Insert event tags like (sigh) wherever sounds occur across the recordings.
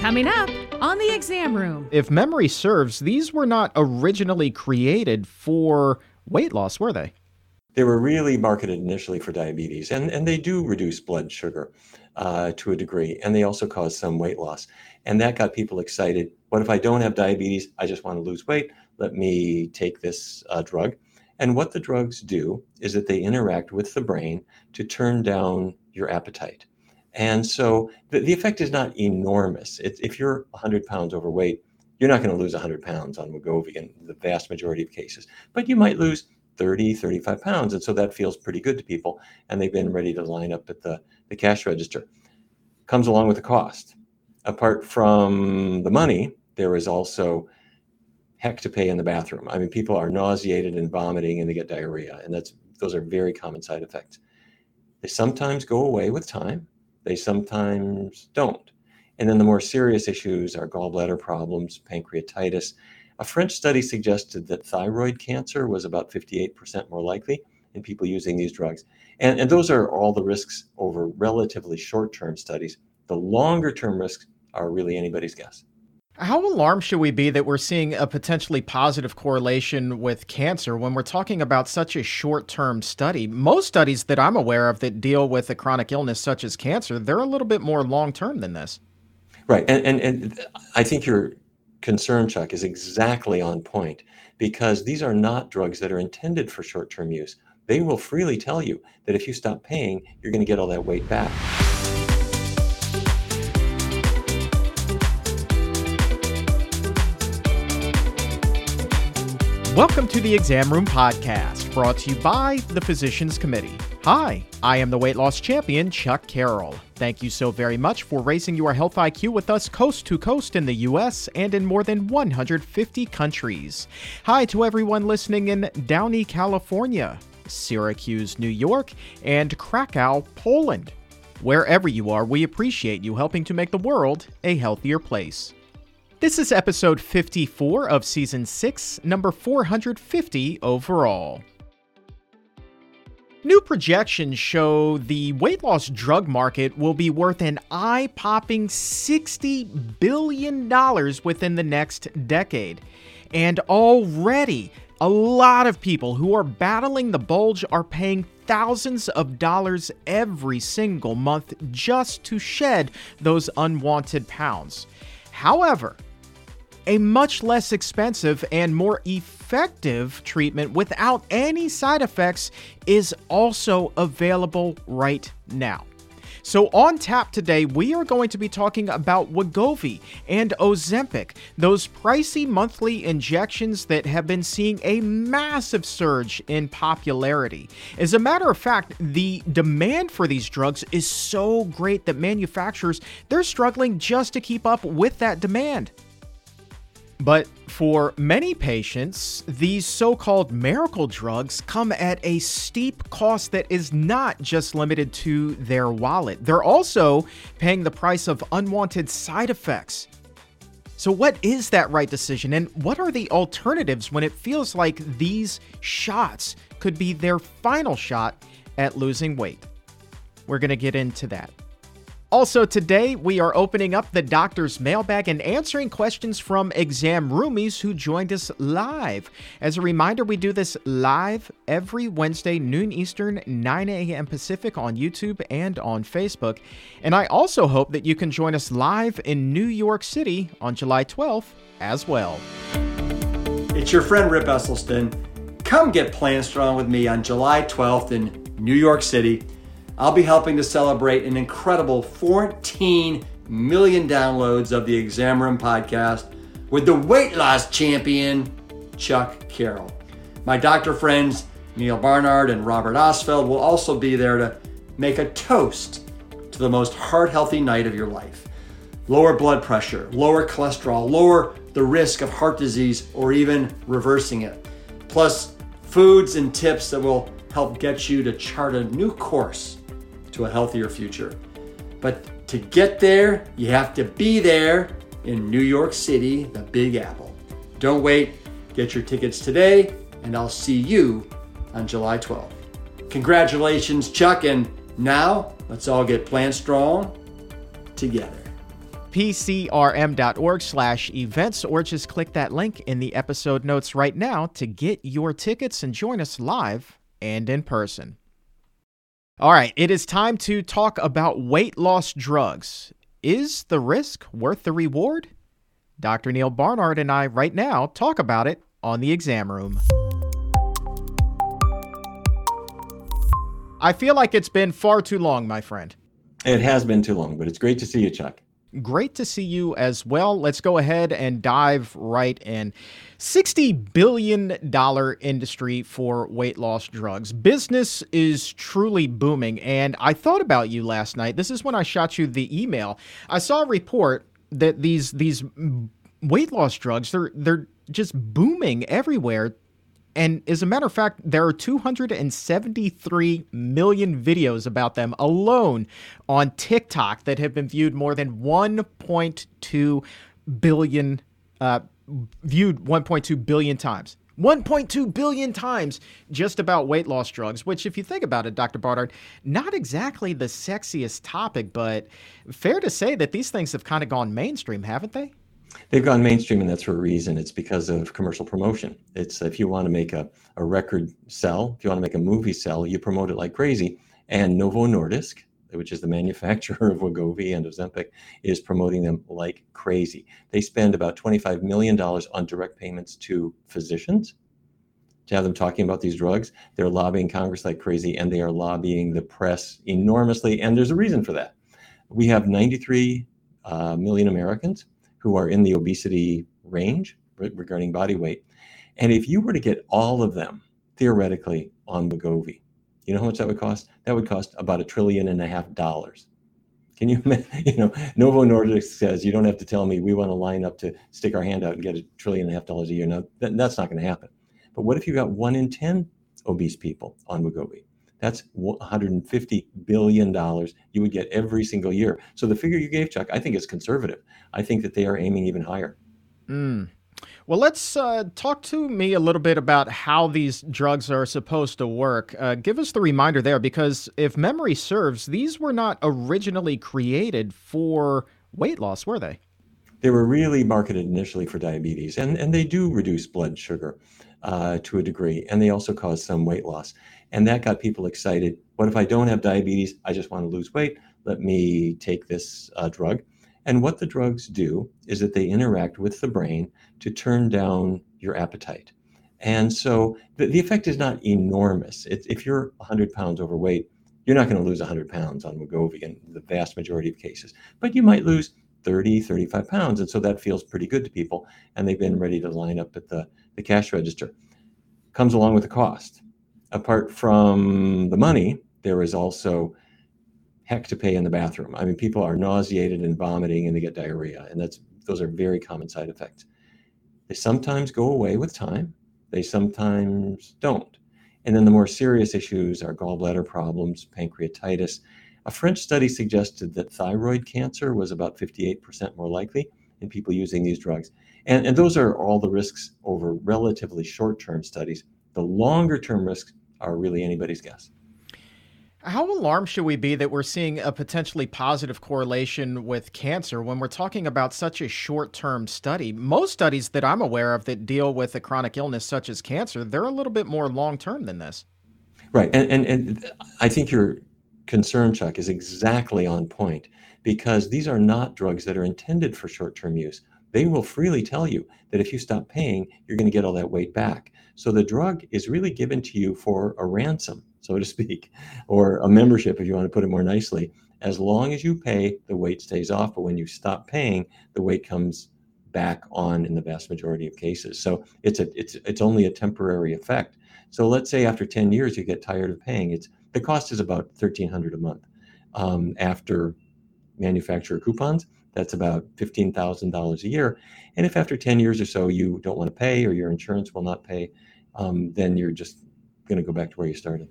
Coming up on the exam room. If memory serves, these were not originally created for weight loss, were they? They were really marketed initially for diabetes, and, and they do reduce blood sugar uh, to a degree, and they also cause some weight loss. And that got people excited. What if I don't have diabetes? I just want to lose weight. Let me take this uh, drug. And what the drugs do is that they interact with the brain to turn down your appetite. And so the, the effect is not enormous. It, if you're 100 pounds overweight, you're not going to lose 100 pounds on Wegovy in the vast majority of cases, but you might lose 30, 35 pounds. And so that feels pretty good to people. And they've been ready to line up at the, the cash register. Comes along with the cost. Apart from the money, there is also heck to pay in the bathroom. I mean, people are nauseated and vomiting and they get diarrhea. And that's those are very common side effects. They sometimes go away with time they sometimes don't. And then the more serious issues are gallbladder problems, pancreatitis. A French study suggested that thyroid cancer was about 58% more likely in people using these drugs. And, and those are all the risks over relatively short term studies. The longer term risks are really anybody's guess. How alarmed should we be that we're seeing a potentially positive correlation with cancer when we're talking about such a short term study? Most studies that I'm aware of that deal with a chronic illness such as cancer, they're a little bit more long term than this. Right. And, and, and I think your concern, Chuck, is exactly on point because these are not drugs that are intended for short term use. They will freely tell you that if you stop paying, you're going to get all that weight back. Welcome to the Exam Room Podcast, brought to you by the Physicians Committee. Hi, I am the weight loss champion, Chuck Carroll. Thank you so very much for raising your health IQ with us coast to coast in the U.S. and in more than 150 countries. Hi to everyone listening in Downey, California, Syracuse, New York, and Krakow, Poland. Wherever you are, we appreciate you helping to make the world a healthier place. This is episode 54 of season 6, number 450 overall. New projections show the weight loss drug market will be worth an eye popping $60 billion within the next decade. And already, a lot of people who are battling the bulge are paying thousands of dollars every single month just to shed those unwanted pounds. However, a much less expensive and more effective treatment without any side effects is also available right now. So, on tap today, we are going to be talking about Wegovy and Ozempic, those pricey monthly injections that have been seeing a massive surge in popularity. As a matter of fact, the demand for these drugs is so great that manufacturers they're struggling just to keep up with that demand. But for many patients, these so called miracle drugs come at a steep cost that is not just limited to their wallet. They're also paying the price of unwanted side effects. So, what is that right decision, and what are the alternatives when it feels like these shots could be their final shot at losing weight? We're going to get into that. Also, today we are opening up the doctor's mailbag and answering questions from exam roomies who joined us live. As a reminder, we do this live every Wednesday, noon Eastern, 9 a.m. Pacific on YouTube and on Facebook. And I also hope that you can join us live in New York City on July 12th as well. It's your friend Rip Esselstyn. Come get Plant Strong with me on July 12th in New York City. I'll be helping to celebrate an incredible 14 million downloads of the Exam Room podcast with the weight loss champion, Chuck Carroll. My doctor friends, Neal Barnard and Robert Ostfeld, will also be there to make a toast to the most heart healthy night of your life. Lower blood pressure, lower cholesterol, lower the risk of heart disease or even reversing it. Plus, foods and tips that will help get you to chart a new course to a healthier future. But to get there, you have to be there in New York City, the Big Apple. Don't wait, get your tickets today, and I'll see you on July 12th. Congratulations, Chuck, and now let's all get Plant Strong together. pcrm.org slash events, or just click that link in the episode notes right now to get your tickets and join us live and in person. All right, it is time to talk about weight loss drugs. Is the risk worth the reward? Dr. Neal Barnard and I, right now, talk about it on the exam room. I feel like it's been far too long, my friend. It has been too long, but it's great to see you, Chuck. Great to see you as well. Let's go ahead and dive right in. $60 billion industry for weight loss drugs. Business is truly booming. And I thought about you last night. This is when I shot you the email. I saw a report that these these weight loss drugs, they're they're just booming everywhere and as a matter of fact, there are 273 million videos about them alone on TikTok that have been viewed more than 1.2 billion, uh, viewed 1.2 billion times. 1.2 billion times just about weight loss drugs, which, if you think about it, Dr. Barnard, not exactly the sexiest topic, but fair to say that these things have kind of gone mainstream, haven't they? They've gone mainstream, and that's for a reason. It's because of commercial promotion. It's if you want to make a, a record sell, if you want to make a movie sell, you promote it like crazy. And Novo Nordisk, which is the (laughs) manufacturer of Wegovy and Ozempic, is promoting them like crazy. They spend about $25 million on direct payments to physicians to have them talking about these drugs. They're lobbying Congress like crazy, and they are lobbying the press enormously. And there's a reason for that. We have 93 uh, million Americans who are in the obesity range regarding body weight. And if you were to get all of them theoretically on Wegovy, you know how much that would cost? That would cost about a trillion and a half dollars. Can you, (laughs) you know, Novo Nordisk says you don't have to tell me we want to line up to stick our hand out and get a trillion and a half dollars a year. Now that, that's not going to happen. But what if you got one in ten obese people on Wegovy? That's 150 billion dollars you would get every single year. So the figure you gave, Chuck, I think is conservative. I think that they are aiming even higher. Mm. Well, let's uh, talk to me a little bit about how these drugs are supposed to work. Uh, give us the reminder there, because if memory serves, these were not originally created for weight loss, were they? They were really marketed initially for diabetes, and, and they do reduce blood sugar uh, to a degree, and they also cause some weight loss. And that got people excited. What if I don't have diabetes? I just want to lose weight. Let me take this uh, drug. And what the drugs do is that they interact with the brain to turn down your appetite. And so the, the effect is not enormous. It, if you're 100 pounds overweight, you're not going to lose 100 pounds on Wegovy in the vast majority of cases, but you might lose 30, 35 pounds. And so that feels pretty good to people. And they've been ready to line up at the, the cash register. Comes along with the cost apart from the money, there is also heck to pay in the bathroom. I mean, people are nauseated and vomiting and they get diarrhea, and that's those are very common side effects. They sometimes go away with time, they sometimes don't. And then the more serious issues are gallbladder problems, pancreatitis. A French study suggested that thyroid cancer was about 58% more likely in people using these drugs. And, and those are all the risks over relatively short term studies. The longer term risks are really anybody's guess. How alarmed should we be that we're seeing a potentially positive correlation with cancer when we're talking about such a short term study? Most studies that I'm aware of that deal with a chronic illness such as cancer, they're a little bit more long term than this. Right. And, and, and I think your concern, Chuck, is exactly on point because these are not drugs that are intended for short term use. They will freely tell you that if you stop paying, you're going to get all that weight back. So the drug is really given to you for a ransom, so to speak, or a membership, if you want to put it more nicely. As long as you pay, the weight stays off. But when you stop paying, the weight comes back on in the vast majority of cases. So it's a it's it's only a temporary effect. So let's say after 10 years you get tired of paying. It's the cost is about 1300 a month um, after manufacturer coupons. That's about $15,000 a year. And if after 10 years or so you don't want to pay or your insurance will not pay, um, then you're just going to go back to where you started.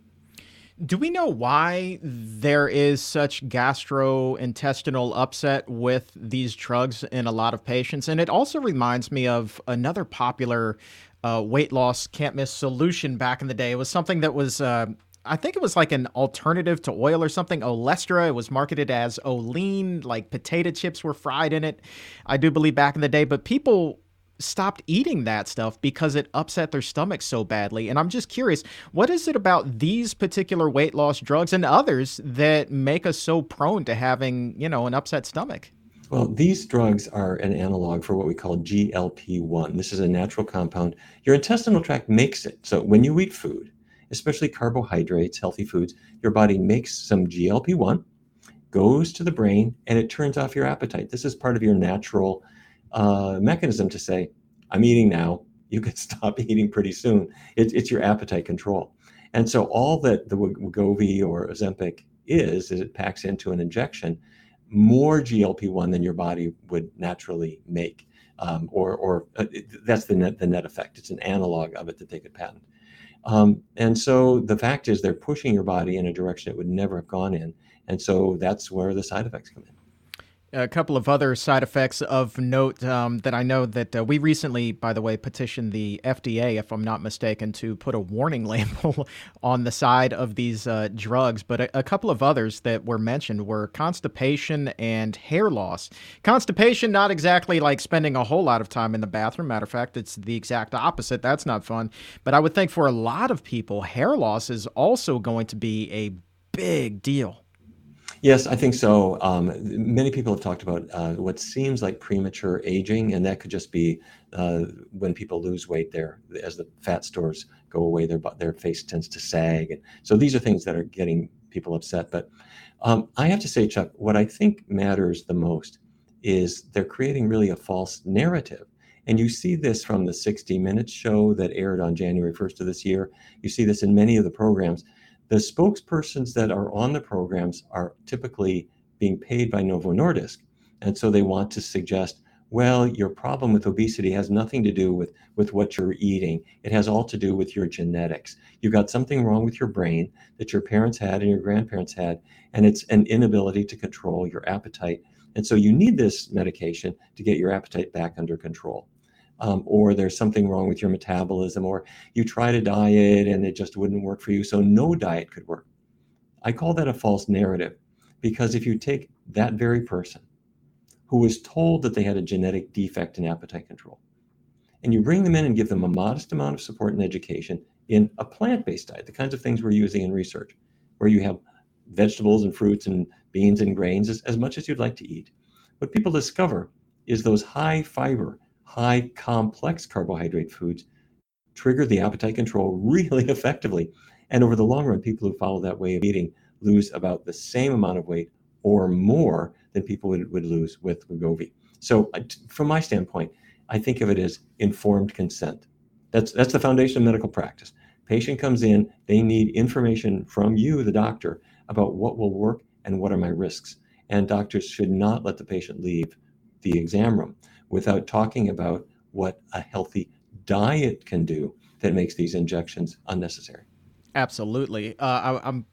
Do we know why there is such gastrointestinal upset with these drugs in a lot of patients? And it also reminds me of another popular uh, weight loss can't miss solution back in the day. It was something that was uh, I think it was like an alternative to oil or something. Olestra. It was marketed as Olean. Like potato chips were fried in it. I do believe back in the day, but people stopped eating that stuff because it upset their stomach so badly. And I'm just curious, what is it about these particular weight loss drugs and others that make us so prone to having, you know, an upset stomach? Well, these drugs are an analog for what we call GLP 1. This is a natural compound. Your intestinal tract makes it. So when you eat food, especially carbohydrates, healthy foods, your body makes some GLP 1, goes to the brain, and it turns off your appetite. This is part of your natural uh, mechanism to say, I'm eating now. You can (laughs) stop eating pretty soon. It, it's your appetite control. And so all that the Wegovy or Ozempic is, is it packs into an injection more GLP-1 than your body would naturally make. Um, or, or uh, that's the net, the net effect. It's an analog of it that they could patent. Um, and so the fact is they're pushing your body in a direction it would never have gone in. And so that's where the side effects come in a couple of other side effects of note um, that I know that uh, we recently, by the way, petitioned the FDA, if I'm not mistaken, to put a warning (laughs) label on the side of these uh, drugs. But a, a, couple of others that were mentioned were constipation and hair loss. Constipation, not exactly like spending a whole lot of time in the bathroom. Matter of fact, it's the exact opposite. That's not fun. But I would think for a lot of people, hair loss is also going to be a big deal. Yes, I think so. Um, many people have talked about uh, what seems like premature aging, and that could just be uh, when people lose weight. There, as the fat stores go away, their their face tends to sag, and so these are things that are getting people upset. But um, I have to say, Chuck, what I think matters the most is they're creating really a false narrative. And you see this from the 60 Minutes show that aired on January 1st of this year. You see this in many of the programs the spokespersons that are on the programs are typically being paid by Novo Nordisk. And so they want to suggest, well, your problem with obesity has nothing to do with, with what you're eating. It has all to do with your genetics. You've got something wrong with your brain that your parents had and your grandparents had, and it's an inability to control your appetite. And so you need this medication to get your appetite back under control um, or there's something wrong with your metabolism, or you tried a diet and it just wouldn't work for you, so no diet could work. I call that a false narrative because if you take that very person who was told that they had a genetic defect in appetite control, and you bring them in and give them a modest amount of support and education in a plant based diet, the kinds of things we're using in research, where you have vegetables and fruits and beans and grains as, as much as you'd like to eat. What people discover is those high fiber, high complex carbohydrate foods trigger the appetite control (laughs) really effectively. And over the long run, people who follow that way of eating lose about the same amount of weight or more than people would, would lose with Wegovy. So, from my standpoint, I think of it as informed consent. That's, that's the foundation of medical practice. Patient comes in, they need information from you, the doctor, about what will work and what are my risks. And doctors should not let the patient leave the exam room without talking about what a healthy diet can do that makes these injections unnecessary. Absolutely. Uh, I, am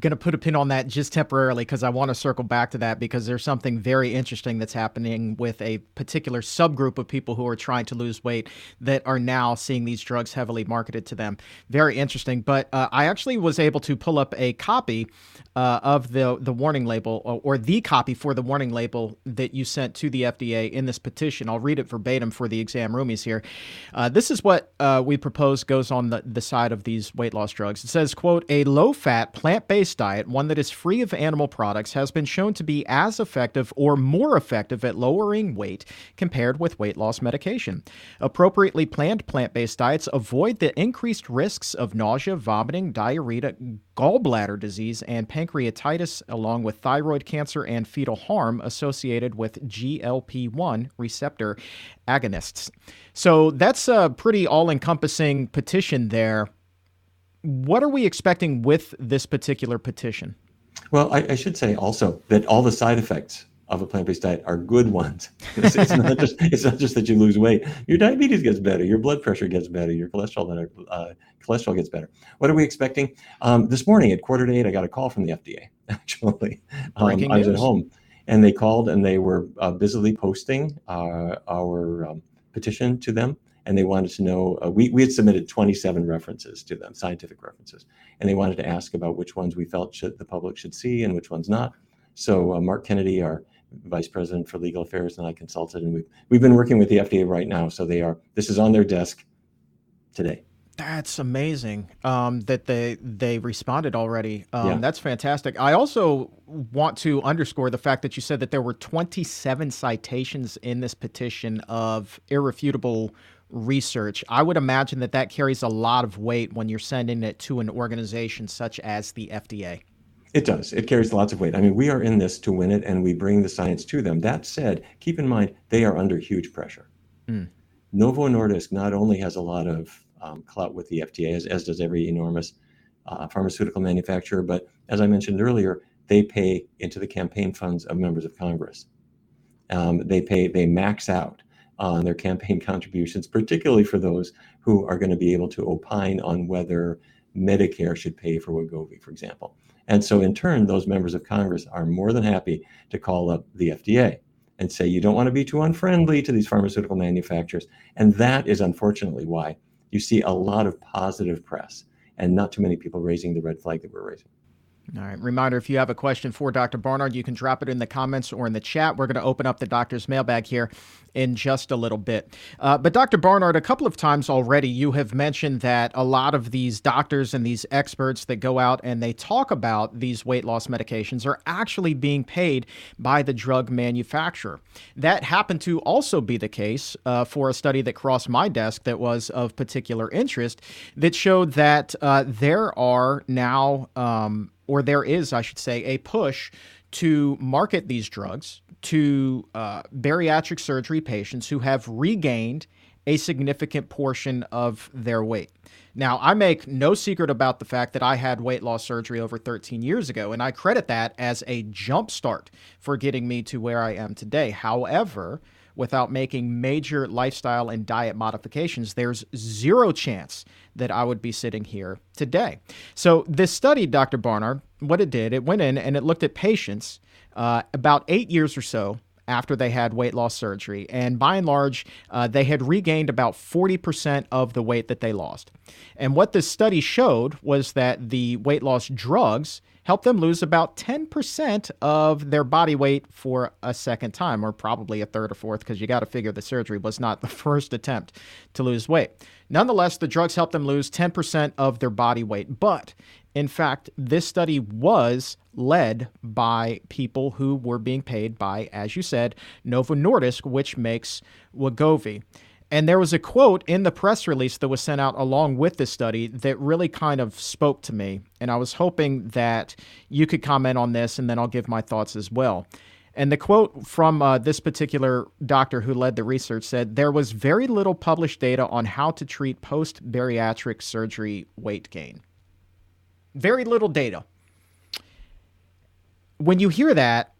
going to put a pin on that just temporarily because I want to circle back to that because there's something very interesting that's happening with a particular subgroup of people who are trying to lose weight that are now seeing these drugs heavily marketed to them. Very interesting. But uh, I actually was able to pull up a copy uh, of the the warning label or, or, the copy for the warning label that you sent to the FDA in this petition. I'll read it verbatim for the exam roomies here. Uh, this is what uh, we propose goes on the, the side of these weight loss drugs. It says, "quote A low fat plant based diet, one that is free of animal products, has been shown to be as effective or more effective at lowering weight compared with weight loss medication. Appropriately planned plant based diets avoid the increased risks of nausea, vomiting, diarrhea, gallbladder disease, and pancreatitis, along with thyroid cancer and fetal harm associated with GLP 1 receptor agonists. So that's a pretty all encompassing petition there. What are we expecting with this particular petition? Well, I, I should say also that all the side effects of a plant-based diet are good ones. (laughs) It's, it's, not just it's not just that you lose weight. Your diabetes gets better. Your blood pressure gets better. Your cholesterol uh, cholesterol gets better. What are we expecting? Um, this morning at quarter to eight, I got a call from the FDA. (laughs) Actually, um, I was at home, and they called and they were uh, busily posting uh, our um, petition to them. And they wanted to know. Uh, we we had submitted 27 references to them, scientific references, and they wanted to ask about which ones we felt should the public should see and which ones not. So uh, Mark Kennedy, our vice president for legal affairs, and I consulted, and we've we've been working with the FDA right now. So they are. This is on their desk today. That's amazing um, that they they responded already. Um, yeah. That's fantastic. I also want to underscore the fact that you said that there were 27 citations in this petition of irrefutable research. I would imagine that that carries a lot of weight when you're sending it to an organization such as the FDA. It does. It carries lots of weight. I mean, we are in this to win it, and we bring the science to them. That said, keep in mind they are under huge pressure. Mm. Novo Nordisk not only has a lot of um, clout with the FDA, as, as does every enormous uh, pharmaceutical manufacturer. But as I mentioned earlier, they pay into the campaign funds of members of Congress. Um, they pay, they max out on their campaign (laughs) contributions, particularly for those who are going to be able to opine on whether Medicare should pay for Wegovy, for example. And so, in turn, those members of Congress are more than happy to call up the FDA and say, you don't want to be too unfriendly to these pharmaceutical manufacturers. And that is unfortunately why you see a lot of positive press and not too many people raising the red flag that we're raising. All right. Reminder if you have a question for Dr. Barnard, you can drop it in the comments or in the chat. We're going to open up the doctor's mailbag here in just a little bit. Uh, but, Dr. Barnard, a couple of times already, you have mentioned that a lot of these doctors and these experts that go out and they talk about these weight loss medications are actually being paid by the drug manufacturer. That happened to also be the case uh, for a study that crossed my desk that was of particular interest that showed that uh, there are now. Um, or there is, I should say, a push to market these drugs to uh, bariatric surgery patients who have regained a significant portion of their weight. Now, I make no secret about the fact that I had weight loss surgery over 13 years ago, and I credit that as a jumpstart for getting me to where I am today. However, without making major lifestyle and diet modifications, there's zero chance that I would be sitting here today. So, this study, Dr. Barnard, what it did, it went in and it looked at patients uh, about eight years or so after they had weight loss surgery. And by and large, uh, they had regained about 40% of the weight that they lost. And what this study showed was that the weight loss drugs help them lose about 10% of their body weight for a second time, or probably a third or fourth, because you got to figure the surgery was not the (laughs) first attempt to lose weight. Nonetheless, the drugs help them lose 10% of their body weight. But in fact, this study was led by people who were being paid by, as you said, Novo Nordisk, which makes Wegovy. And there was a quote in the press release that was sent out along with this study that really kind of spoke to me. And I was hoping that you could comment on this and then I'll give my thoughts as well. And the quote from uh, this particular doctor who led the research said there was very little published data on how to treat post bariatric surgery weight gain. Very little data. When you hear that,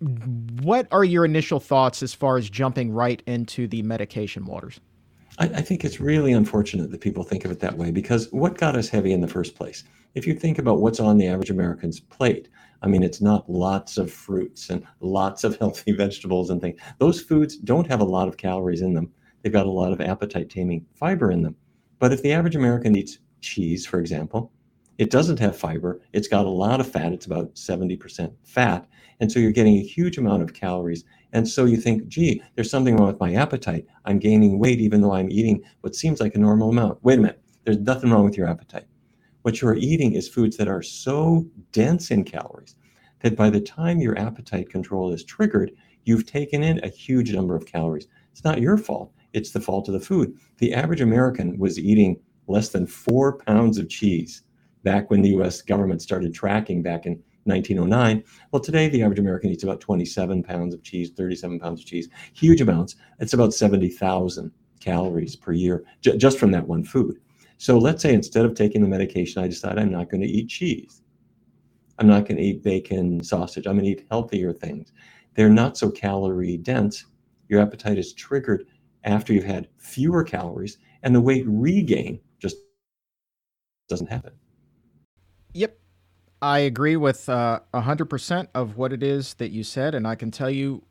what are your initial thoughts as far as jumping right into the medication waters? I, I, think it's really unfortunate that people think of it that way because what got us heavy in the first place? If you think about what's on the average American's plate, I mean, it's not lots of fruits and lots of (laughs) healthy vegetables and things. Those foods don't have a lot of calories in them. They've got a lot of appetite taming fiber in them. But if the average American eats cheese, for example, it doesn't have fiber. It's got a lot of fat. It's about 70% fat. And so you're getting a huge amount of calories. And so you think, gee, there's something wrong with my appetite. I'm gaining weight even though I'm eating what seems like a normal amount. Wait a minute. There's nothing wrong with your appetite. What you're eating is foods that are so dense in calories that by the time your appetite control is triggered, you've taken in a huge number of calories. It's not your fault. It's the fault of the food. The average American was eating less than four pounds of cheese back when the US government started tracking back in 1909. Well, today the average American eats about 27 pounds of cheese, 37 pounds of cheese, huge amounts. It's about 70,000 calories per year j- just from that one food. So let's say instead of taking the medication, I decide I'm not going to eat cheese. I'm not going to eat bacon, sausage. I'm going to eat healthier things. They're not so calorie dense. Your appetite is triggered after you've had fewer calories, and the weight regain just doesn't happen. I agree with uh, 100% of what it is that you said. And I can tell you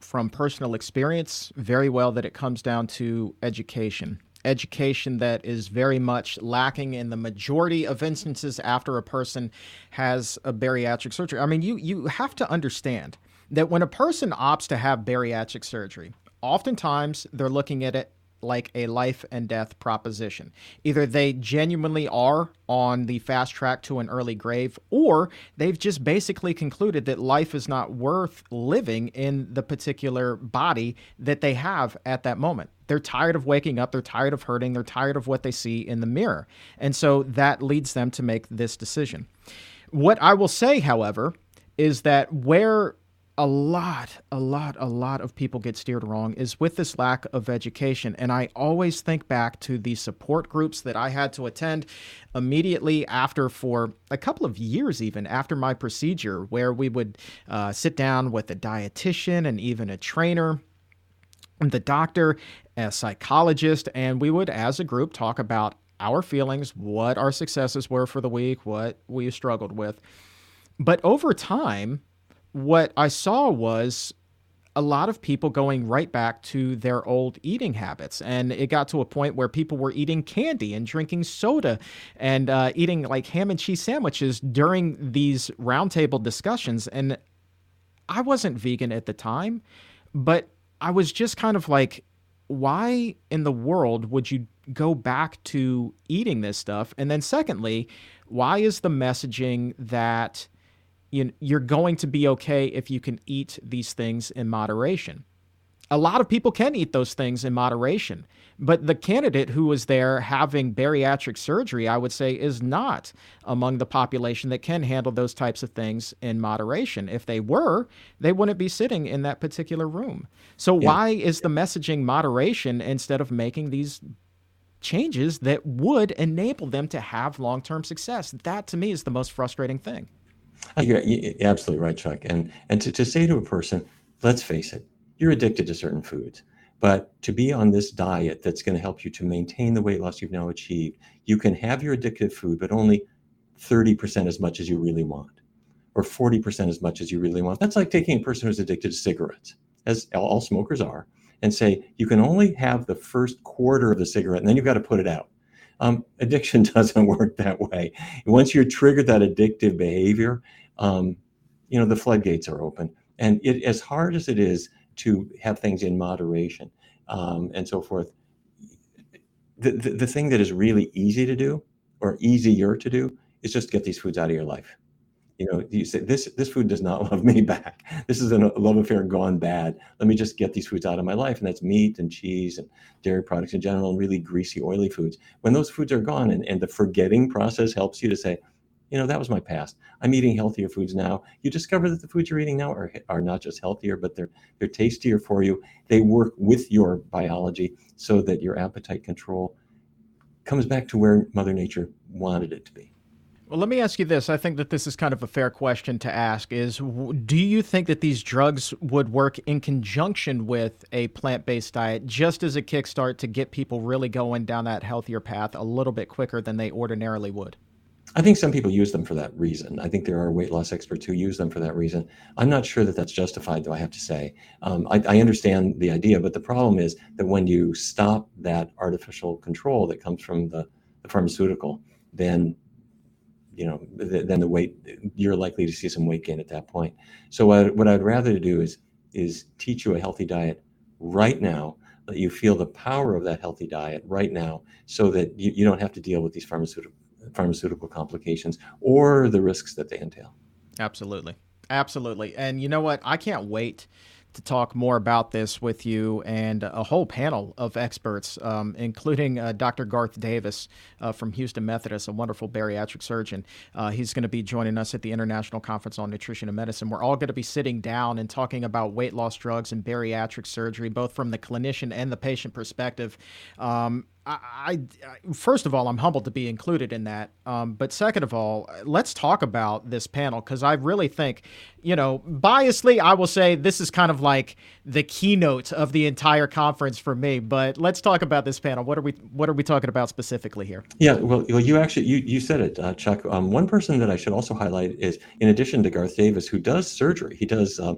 from personal experience very well that it comes down to education. Education that is very much lacking in the majority of instances after a person has a bariatric surgery. I mean, you, you have to understand that when a person opts to have bariatric surgery, oftentimes they're looking at it like a life and death proposition. Either they genuinely are on the fast track to an early grave, or they've just basically concluded that life is not worth living in the particular body that they have at that moment. They're tired of waking up, they're tired of hurting, they're tired of what they see in the mirror. And so that leads them to make this decision. What I will say, however, is that where a lot, a lot, a lot of people get steered wrong is with this lack of education. And I always think back to the support groups that I had to attend immediately after, for a couple of years, even after my procedure, where we would uh, sit down with a dietitian and even a trainer the doctor, a psychologist, and we would, as a group, talk about our feelings, what our successes were for the week, what we struggled with. But over time, what I saw was a lot of people going right back to their old eating habits. And it got to a point where people were eating candy and drinking soda and uh, eating like ham and cheese sandwiches during these roundtable discussions. And I wasn't vegan at the time, but I was just kind of like, why in the world would you go back to eating this stuff? And then, secondly, why is the messaging that you, you're going to be okay if you can eat these things in moderation. A lot of people can eat those things in moderation, but the candidate who was there having bariatric surgery, I would say, is not among the population that can handle those types of things in moderation. If they were, they wouldn't be sitting in that particular room. So, yeah. why is the messaging moderation instead of making these changes that would enable them to have long term success? That to me is the most frustrating thing. Uh, you're, you're absolutely right, Chuck. And and to, to say to a person, let's face it, you're addicted to certain foods. But to be on this diet that's going to help you to maintain the weight loss you've now achieved, you can have your addictive food, but only 30% as much as you really want, or 40% as much as you really want. That's like taking a person who's addicted to cigarettes, as all smokers are, and say, you can only have the first quarter of the cigarette, and then you've got to put it out. Um, addiction (laughs) doesn't work that way. Once you're triggered that addictive behavior, um, you know the floodgates are open. And it, as hard as it is to have things in moderation um, and so forth, the, the, the thing that is really easy to do or easier to do is just get these foods out of your life you know you say this this food does not (laughs) love me back. This is a love affair gone bad. Let me just get these foods out of my life. And that's meat and cheese and dairy products in general and really greasy oily foods. When those foods are gone and, and the forgetting process helps you to say you know that was my past. I'm eating healthier foods now. You discover that the foods you're eating now are, are not just healthier but they're they're tastier for you. They work with your biology so that your appetite control comes back to where mother nature wanted it to be well, let me ask you this. I think that this is kind of a fair question to ask is do you think that these drugs would work in conjunction with a plant-based diet just as a kickstart to get people really going down that healthier path a little bit quicker than they ordinarily would? I think some people use them for that reason. I think there are weight loss experts who use them for that reason. I'm not sure that that's justified, though, I have to say. Um, I, I, understand the idea, but the problem is that when you stop that artificial control that comes from the, the pharmaceutical, then you know, then the weight you're likely to see some weight gain at that point. So what, what I'd rather do is is teach you a healthy diet right now. Let you feel the power of that healthy diet right now, so that you, you don't have to deal with these pharmaceutical pharmaceutical complications or the risks that they entail. Absolutely, absolutely. And you know what? I can't wait to talk more about this with you and a whole panel of experts, um, including uh, Dr. Garth Davis uh, from Houston Methodist, a wonderful bariatric surgeon. Uh, he's going to be joining us at the International Conference on Nutrition and Medicine. We're all going to be sitting down and talking about weight loss drugs and bariatric surgery, both from the clinician and the patient perspective. Um, I, I, first of all, I'm humbled to be included in that. Um, but second of all, let's talk about this panel because I really think, you know, biasly, I will say this is kind of like the keynote of the entire conference for me. But let's talk about this panel. What are we What are we talking about specifically here? Yeah, well, well you actually you you said it, uh, Chuck. Um, one person that I should also highlight is, in addition to Garth Davis, who does surgery, he does uh,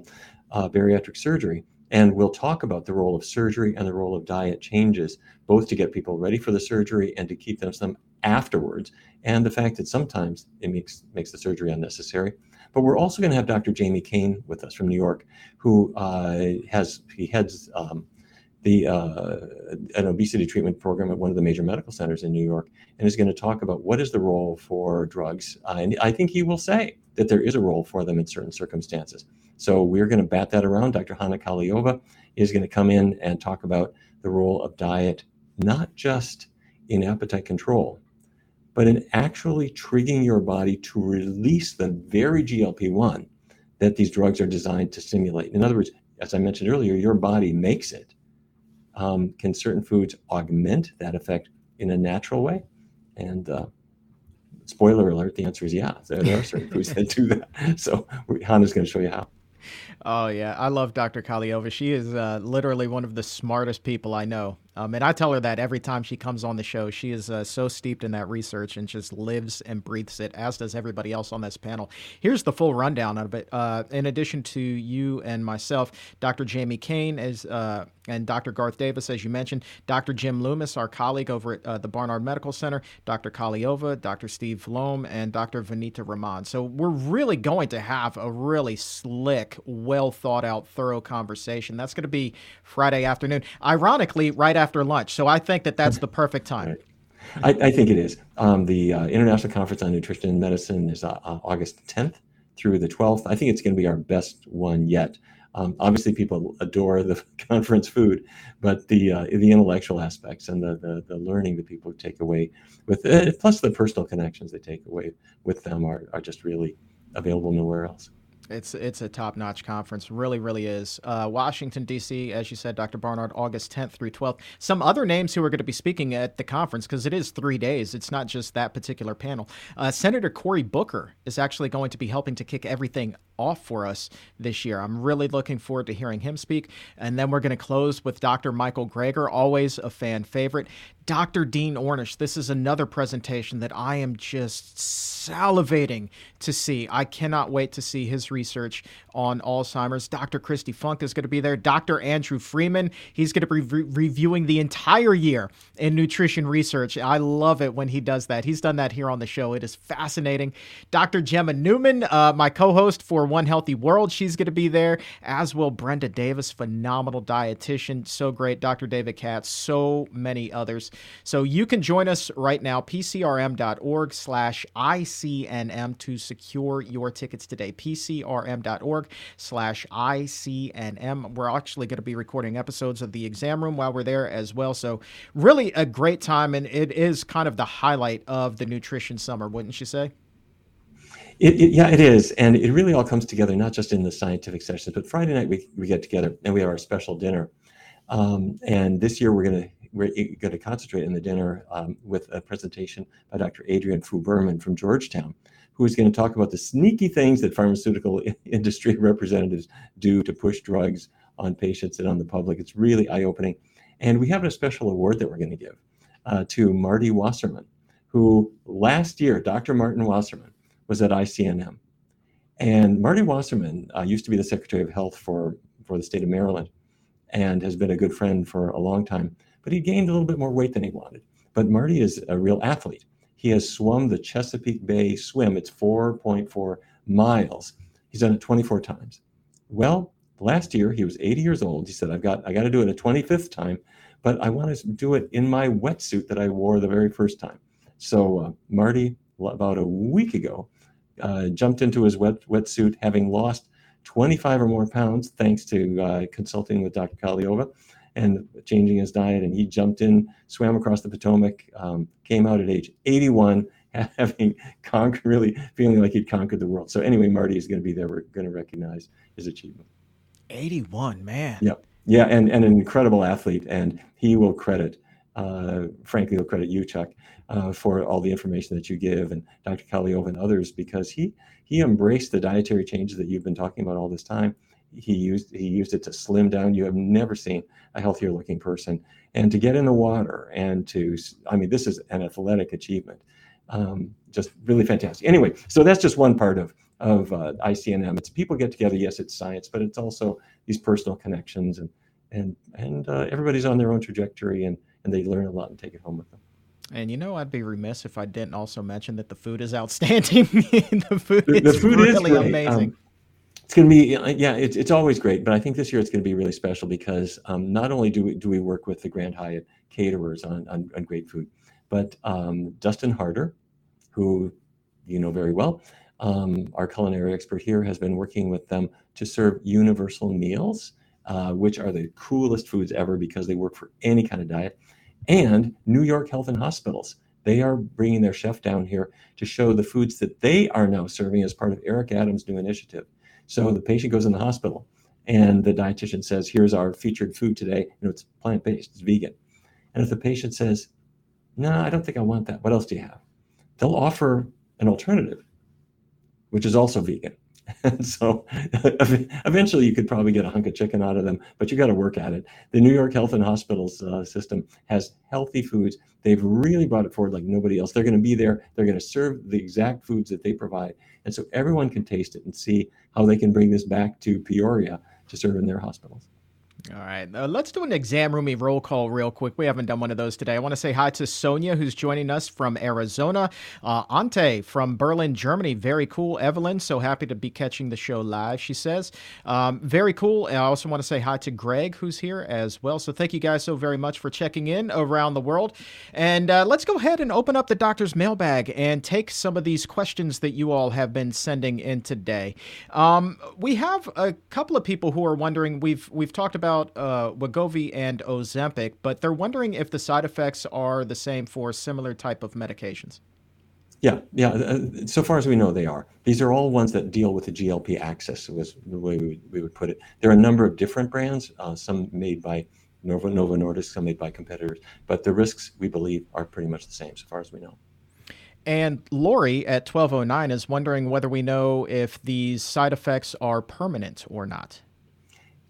uh, bariatric surgery And we'll talk about the role of surgery and the role of diet changes, both to get people ready for the surgery and to keep them some afterwards, and the fact that sometimes it makes makes the surgery unnecessary. But we're also going to have Dr. Jamie Kane with us from New York, who uh, has he heads um, the uh, an obesity treatment program at one of the major medical centers in New York, and is going to talk about what is the role for drugs. Uh, and I think he will say that there is a role for them in certain circumstances. So we're going to bat that around. Dr. Hana Kahleova is going to come in and talk about the role of diet, not just in appetite control, but in actually triggering your body to release the very GLP 1 that these drugs are designed to stimulate. In other words, as I mentioned earlier, your body makes it. Um, can certain foods augment that effect in a natural way? And uh, spoiler alert, the answer is yeah. There are certain foods that do that. (laughs) So Hana's going to show you how. Oh yeah, I love Dr. Kahleova. She is uh, literally one of the smartest people I know. Um, and I tell her that every time she comes on the show. She is uh, so steeped in that research and just lives and breathes it, as does everybody else on this panel. Here's the full rundown of it. Uh, in addition to you and myself, Dr. Jamie Kane is, uh, and Dr. Garth Davis, as you mentioned, Dr. Jim Loomis, our colleague over at uh, the Barnard Medical Center, Dr. Kahleova, Dr. Steve Loam, and Dr. Vanita Rahman. So we're really going to have a really slick, well thought out, thorough conversation. That's going to be Friday afternoon. Ironically, right after lunch. So I think that that's the perfect time. Right. I, I, think it is. Um, the uh, International Conference on Nutrition and Medicine is uh, uh August 10th through the 12th. I think it's going to be our best one yet. Um, obviously, people adore the (laughs) conference food, but the uh, the intellectual aspects and the, the, the learning that people take away with it, uh, plus the personal connections they take away with them are, are just really available nowhere else. It's it's a top notch conference, really, really is. Uh, Washington D.C., as you said, Dr. Barnard, August 10th through 12th. Some other names who are going to be speaking at the conference because it is three days. It's not just that particular panel. Uh, Senator Cory Booker is actually going to be helping to kick everything off for us this year. I'm really looking forward to hearing him speak. And then we're going to close with Dr. Michael Greger, always a fan favorite. Dr. Dean Ornish, this is another presentation that I am just salivating to see. I cannot wait to see his research on Alzheimer's. Dr. Kristi Funk is going to be there. Dr. Andrew Freeman, he's going to be re- reviewing the entire year in nutrition research. I love it when he does that. He's done that here on the show. It is fascinating. Dr. Gemma Newman, uh, my co host for One Healthy World, she's going to be there, as will Brenda Davis, phenomenal dietitian. So great. Dr. David Katz, so many others. So you can join us right now, pcrm.org slash ICNM to secure your tickets today. pcrm.org slash ICNM. We're actually going to be recording episodes of the exam room while we're there as well. So really a great time. And it is kind of the highlight of the nutrition summer, wouldn't you say? It, it, yeah, it is. And it really all comes together, not just in the scientific sessions, but Friday night we, we get together and we have our special dinner. Um, and this year we're going to we're going to concentrate in the dinner um, with a presentation by Dr. Adriane Fugh-Berman from Georgetown, who is going to talk about the sneaky things that pharmaceutical (laughs) industry (laughs) representatives do to push drugs on patients and on the public. It's really eye opening. And we have a special award that we're going to give uh, to Marty Wasserman, who last year, Dr. Martin Wasserman, was at ICNM. And Marty Wasserman uh, used to be the Secretary of Health for, for the state of Maryland and has been a good friend for a long time but he gained a little bit more weight than he wanted. But Marty is a real athlete. He has swum the Chesapeake Bay swim. It's 4.4 miles. He's done it 24 times. Well, last year he was 80 years old. He said, "I've got I got to do it a 25th time, but I want to do it in my wetsuit that I wore the very first time." So uh, Marty, about a week ago, uh, jumped into his wet wetsuit, having lost 25 or more pounds thanks to uh, consulting with Dr. Kahleova and changing his diet. And he jumped in, swam across the Potomac, um, came out at age 81, (laughs) having conquered, really feeling like he'd conquered the world. So anyway, Marty is going to be there. We're going to recognize his achievement. 81, man. Yep. Yeah, and, and an incredible athlete. And he will credit, uh, frankly, he'll credit you, Chuck, uh, for all the information that you give and Dr. Kahleova and others because he, he embraced the dietary changes that you've been talking about all this time he used he used it to slim down. You have never seen a healthier looking person, and to get in the water and to I mean this is an athletic achievement, um, just really fantastic. Anyway, so that's just one part of of uh, ICNM. It's people get together. Yes, it's science, but it's also these personal connections, and and and uh, everybody's on their own trajectory, and and they learn a lot and take it home with them. And you know, I'd be remiss if I didn't also mention that the food is outstanding. (laughs) the food, the, the food really is amazing. Um, it's going to be, yeah, it's, it's always great, but I think this year it's going to be really special because um, not only do we, do we work with the Grand Hyatt caterers on, on, on great food, but um, Dustin Harder, who you know very well, um, our culinary expert here, has been working with them to serve universal meals, uh, which are the coolest foods ever because they work for any kind of diet and New York Health and Hospitals. They are bringing their chef down here to show the foods that they are now serving as part of Eric Adams' new initiative. So the patient goes in the hospital and the dietitian says, Here's our featured food today. You know, it's plant based, it's vegan. And if the patient says, No, I don't think I want that, what else do you have? They'll offer an alternative, which is also vegan. (laughs) And so eventually you could probably get a hunk of chicken out of them, but you got to work at it. The New York Health and Hospitals uh, system has healthy foods. They've really brought it forward like nobody else. They're going to be there. They're going to serve the exact foods that they provide. And so everyone can taste it and see how they can bring this back to Peoria to serve in their hospitals. All right. Uh, let's do an exam roomy roll call real quick. We haven't done one of those today. I want to say hi to Sonia, who's joining us from Arizona. Uh, Ante from Berlin, Germany. Very cool. Evelyn, so happy to be catching the show live, she says. Um, very cool. I also want to say hi to Greg, who's here as well. So thank you guys so very much for checking in around the world. And uh, let's go ahead and open up the doctor's mailbag and take some of these questions that you all have been sending in today. Um, we have a couple of people who are wondering. We've we've talked about about uh, Wegovy and Ozempic, but they're wondering if the side effects are the same for similar type of medications. Yeah, yeah. Uh, so far as we know, they are. These are all ones that deal with the GLP axis, was the way we would, we would put it. There are a number of different brands, uh, some made by Novo, Novo Nordisk, some made by competitors, but the risks, we believe, are pretty much the same so far as we know. And Lori at 1209 is wondering whether we know if these side effects are permanent or not.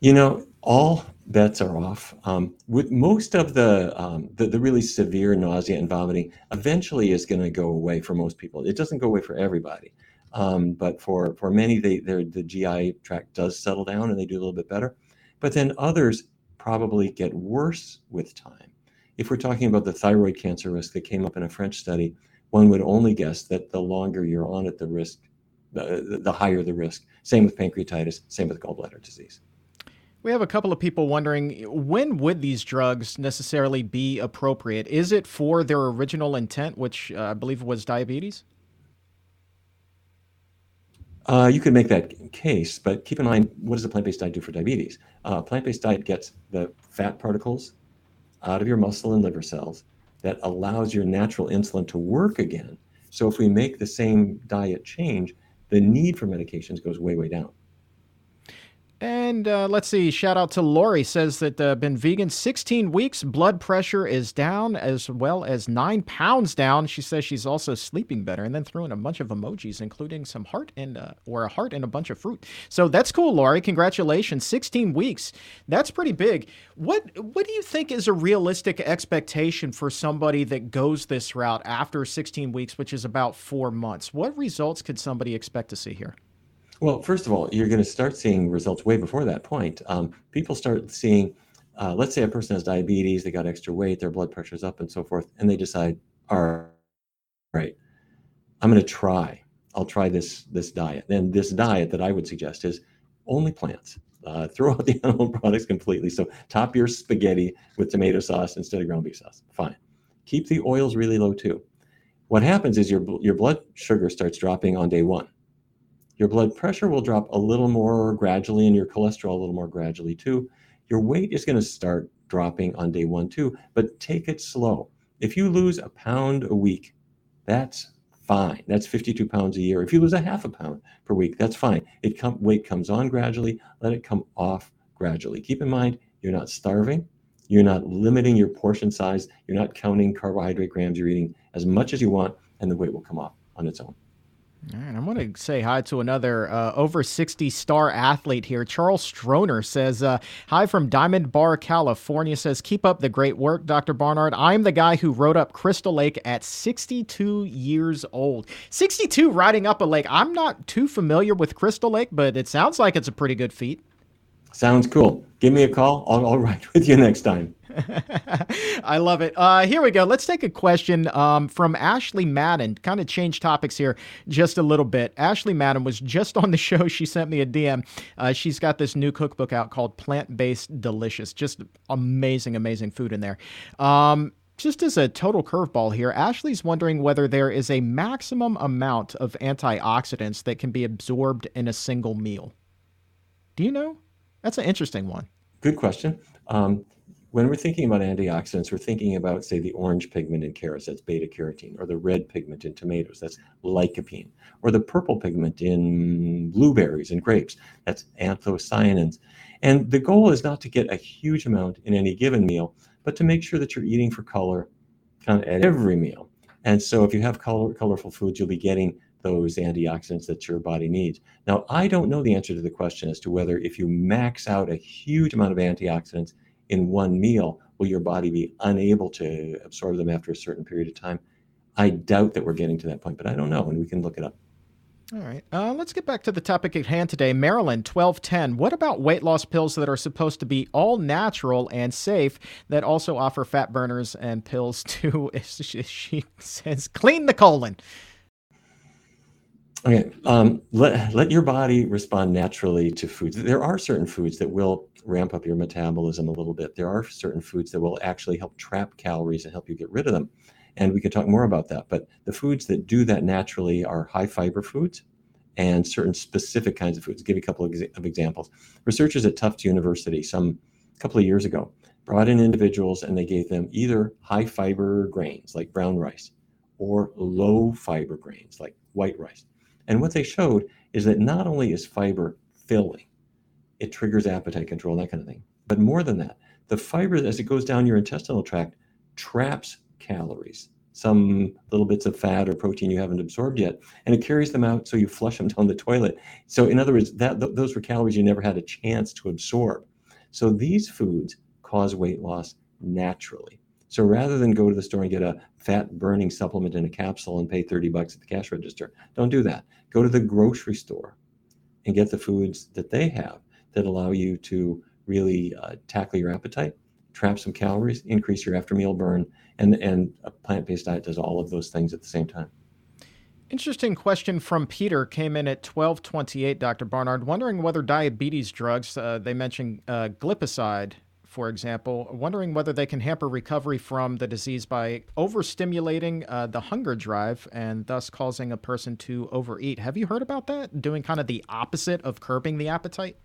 You know, all bets are off. Um, with most of the, um, the, the really severe nausea and vomiting, eventually is going to go away for most people. It doesn't go away for everybody, um, but for for many, they the GI tract does settle down and they do a little bit better. But then others probably get worse with time. If we're talking about the thyroid cancer risk that came up in a French study, one would only guess that the longer you're on it, the risk, the, the higher the risk. Same with pancreatitis. Same with gallbladder disease. We have a couple of people wondering when would these drugs necessarily be appropriate? Is it for their original intent, which uh, I believe was diabetes? Uh, you could make that case, but keep in mind what does a plant based diet do for diabetes? Uh, plant based diet gets the fat particles out of your muscle and liver cells that allows your natural insulin to work again. So if we make the same diet change, the need for medications goes way, way down. And uh, let's see. Shout out to Lori says that uh, been vegan 16 weeks. Blood pressure is down as well as nine pounds down. She says she's also sleeping better, and then threw in a bunch of emojis, including some heart and uh, or a heart and a bunch of fruit. So that's cool, Lori. Congratulations. 16 weeks. That's pretty big. What What do you think is a realistic expectation for somebody that goes this route after 16 weeks, which is about four months? What results could somebody expect to see here? Well, first of all, you're going to start seeing results way before that point. Um, people start seeing, uh, let's say a person has diabetes, they got extra weight, their blood pressure's up, and so forth, and they decide, all right, I'm going to try. I'll try this this diet. And this diet that I would suggest is only plants. Uh, (laughs) throw out the animal products completely. So top your spaghetti with tomato sauce instead of ground beef sauce. Fine. Keep the oils really low too. What happens is your your blood sugar starts dropping on day one your blood pressure will drop a little more gradually and your cholesterol a little more gradually too. Your weight is going to start dropping on day one too, but take it slow. If you lose a pound a week, that's fine. That's 52 pounds a year. If you lose a half a pound per week, that's fine. It weight comes on gradually. Let it come off gradually. Keep in mind, you're not starving. You're not limiting your portion size. You're not counting carbohydrate grams. You're eating as much as you want, and the weight will come off on its own. All right, I'm going to say hi to another uh, over 60 star athlete here. Charles Stroner says, uh, Hi from Diamond Bar, California. Says, Keep up the great work, Dr. Barnard. I'm the guy who rode up Crystal Lake at 62 years old. 62 riding up a lake. I'm not too familiar with Crystal Lake, but it sounds like it's a pretty good feat. Sounds cool. Give me a call. I'll, I'll ride (laughs) with you next time. (laughs) I love it. Uh, here we go. Let's take a question um, from Ashley Madden. Kind of change topics here just a little bit. Ashley Madden was just on the (laughs) show. She sent me a DM. Uh, she's got this new cookbook out called Plant Based Delicious. Just amazing, amazing food in there. Um, just as a total curveball here, Ashley's wondering whether there is a maximum amount of antioxidants that can be absorbed in a single meal. Do you know? That's an interesting one. Good question. Um, when we're thinking about antioxidants, we're thinking about, say, the orange pigment in carrots, that's beta carotene, or the red pigment in tomatoes, that's lycopene, or the purple pigment in blueberries and grapes, that's anthocyanins. And the goal is not to get a huge amount in any given meal, but to make sure that you're eating for color kind of at every meal. And so if you have color, colorful foods, you'll be getting those antioxidants that your body needs. Now, I don't know the answer to the question as to whether if you max out a huge amount of antioxidants in one meal, will your body be unable to absorb them after a certain period of time? I doubt that we're getting to that point, but I don't know, and we can look it up. All right. Uh, let's get back to the topic at hand today. Maryland, 1210. What about weight loss pills that are supposed to be all natural and safe that also offer fat burners and pills (laughs) to, she says, clean the colon? Okay, um, let let your body respond naturally to foods. There are certain foods that will ramp up your metabolism a little bit. There are certain foods that will actually help trap calories and help you get rid of them, and we can talk more about that. But the foods that do that naturally are high fiber foods and certain specific kinds of foods. I'll give you a couple of, of examples. Researchers at Tufts University, some couple of years ago, brought in individuals and they gave them either high fiber grains like brown rice or low fiber grains like white rice and what they showed is that not only is fiber filling, it triggers appetite control, that kind of thing. But more than that, the fiber, as it goes down your intestinal tract, traps calories, some little bits of fat or protein you haven't absorbed yet, and it carries them out so you flush them (laughs) down the toilet. So, in other words, that th- those were calories you never had a chance to absorb. So, these foods cause weight loss naturally. So rather than go to the store and get a fat burning supplement in a capsule and pay 30 bucks at the cash register, don't do that. Go to the grocery store and get the foods that they have that allow you to really uh, tackle your appetite, trap some calories, increase your after meal burn, and, and a plant based diet does all of those things at the same time. Interesting question from Peter came in at 1228, Dr. Barnard, wondering whether diabetes drugs, uh, they mentioned uh, glipizide for example, wondering whether they can hamper recovery from the disease by overstimulating uh, the hunger drive and thus causing a person to overeat. Have you heard about that? Doing kind of the opposite of curbing the appetite?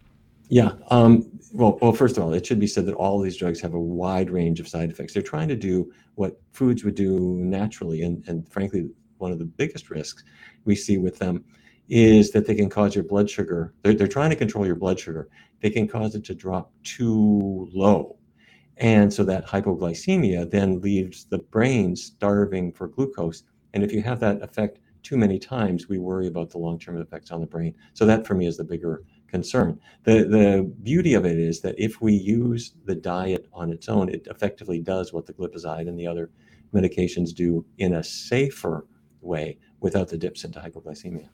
Yeah. Um, well, well, first of all, it should be said that all of these drugs have a wide range of side effects. They're trying to do what foods would do naturally, and, and frankly, one of the biggest risks we see with them is that they can cause your blood sugar. They're, they're trying to control your blood sugar. They can cause it to drop too low. And so that hypoglycemia then leaves the brain starving for glucose. And if you have that effect too many times, we worry about the long term effects on the brain. So that for me is the bigger concern. The, the beauty of it is that if we use the diet on its own, it effectively does what the glipizide and the other medications do in a safer way without the dips into hypoglycemia.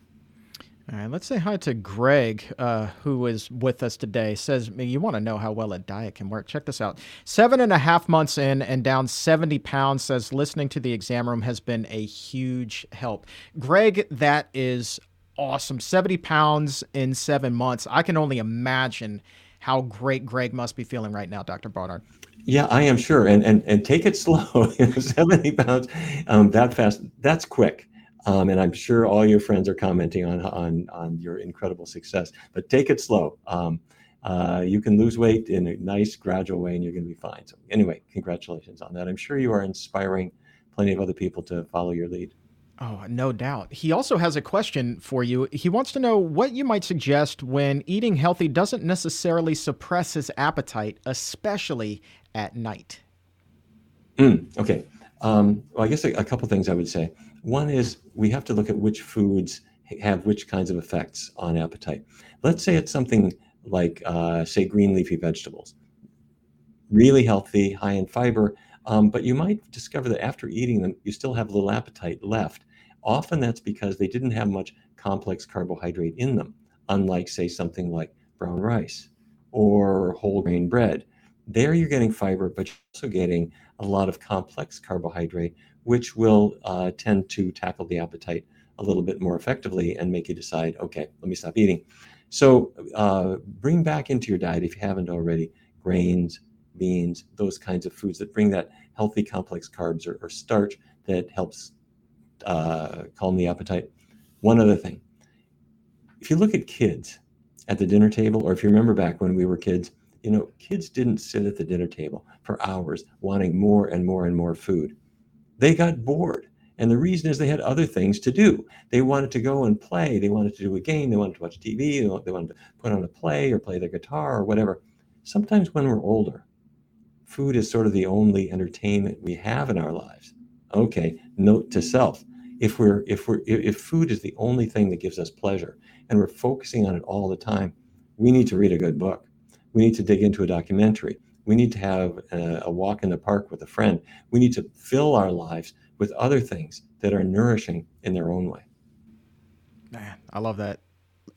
All right, let's say hi to Greg, uh, who is with us today. Says, You want to know how well a diet can work? Check this out. Seven and a half months in and down 70 pounds, says listening to the exam room has been a huge help. Greg, that is awesome. 70 pounds in seven months. I can only imagine how great Greg must be feeling right now, Dr. Barnard. Yeah, I am sure. And and, and take it (laughs) slow. (laughs) 70 pounds um, that fast, that's quick. Um, and I'm sure all your friends are commenting on on on your incredible success. But take it slow. Um, uh, you can lose weight in a nice, gradual way, and you're going to be fine. So, anyway, congratulations on that. I'm sure you are inspiring plenty of other people to follow your lead. Oh, no doubt. He also has a question for you. He wants to know what you might suggest when eating healthy doesn't necessarily suppress his appetite, especially at night. Mm, okay. Um, well, I guess a, a couple things I would say. One is we have to look at which foods have which kinds of effects on appetite. Let's say it's something like, uh, say, green leafy vegetables. Really healthy, high in fiber, um, but you might discover that after eating them, you still have little appetite left. Often that's because they didn't have much complex carbohydrate in them, unlike, say, something like brown rice or whole grain bread. There you're getting fiber, but you're also getting a lot of complex carbohydrate, which will uh, tend to tackle the appetite a little bit more effectively and make you decide, okay, let me stop eating. So uh, bring back into your diet, if you haven't already, grains, beans, those kinds of foods that bring that healthy complex carbs or, or starch that helps uh, calm the appetite. One other thing if you look at kids at the dinner table, or if you remember back when we were kids, you know, kids didn't sit at the dinner table for hours wanting more and more and more food. They got bored. And the reason is they had other things to do. They wanted to go and play. They wanted to do a game. They wanted to watch TV. They wanted to put on a play or play their guitar or whatever. Sometimes when we're older, food is sort of the only entertainment we have in our lives. Okay, note to self. If we're if we're if food is the only thing that gives us pleasure and we're focusing on it all the time, we need to read a good book. We need to dig into a documentary. We need to have a, a walk in the park with a friend. We need to fill our lives with other things that are nourishing in their own way. Man, I love that.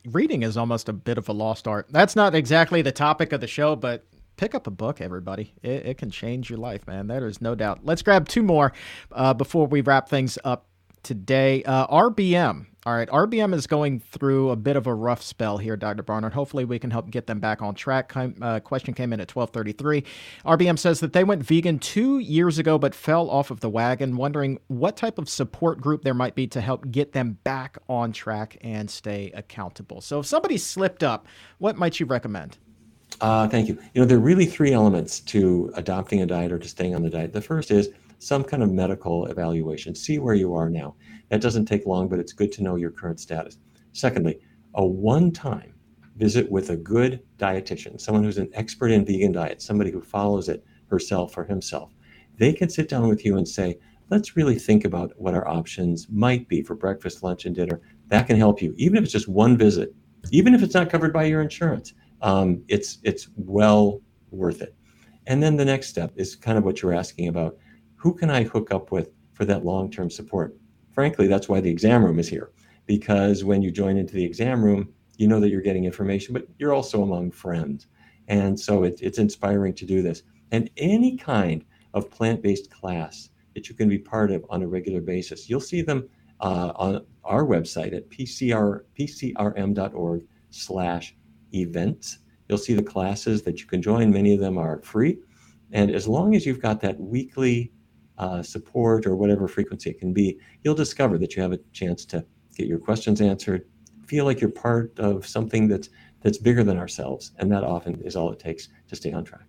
Reading is almost a bit of a lost art. That's not exactly the topic of the show, but pick up a book, everybody. It, it, can change your life, man. There is no doubt. Let's grab two more uh, before we wrap things up today. Uh, RBM. All right, RBM is going through a bit of a rough spell here, Dr. Barnard. Hopefully, we can help get them back on track. Uh, question came in at 12:33. RBM says that they went vegan two years ago, but fell off of the wagon. Wondering what type of support group there might be to help get them back on track and stay accountable. So, if somebody slipped up, what might you recommend? Uh, thank you. You know, there are really three elements to adopting a diet or to staying on the diet. The first is some kind of medical evaluation. See where you are now. That doesn't take long, but it's good to know your current status. Secondly, a one time visit with a good dietitian, someone who's an expert in vegan diet, somebody who follows it herself or himself. They can sit down with you and say, let's really think about what our options might be for breakfast, lunch, and dinner. That can help you, even if it's just one visit, even if it's not covered by your insurance. Um, it's it's well worth it. And then the next step is kind of what you're asking about who can I hook up with for that long term support? Frankly, that's why the exam room is here. Because when you join into the exam room, you know that you're getting information, but you're also among friends. And so it, it's inspiring to do this. And any kind of plant based class that you can be part of on a regular basis, you'll see them uh, on our website at pcr, pcrm.org slash events. You'll see the classes that you can join. Many of them are free. And as long as you've got that weekly uh, support or whatever frequency it can be, you'll discover that you have a chance to get your questions answered, feel like you're part of something that's that's bigger than ourselves, and that often is all it takes to stay on track.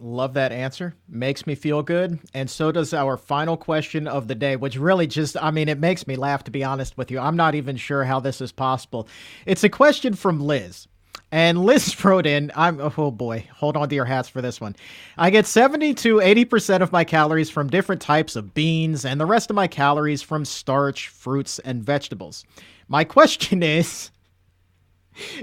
Love that answer. Makes me feel good. And so does our final question of the day, which really just, I mean, it makes me laugh, to be honest with you. I'm not even sure how this is possible. It's a question from Liz. And Liz (laughs) wrote in, I'm oh boy, hold on to your hats for this one. I get 70 to 80% of my calories from different types of beans and the rest of my calories from starch, fruits, and vegetables. My question (laughs) is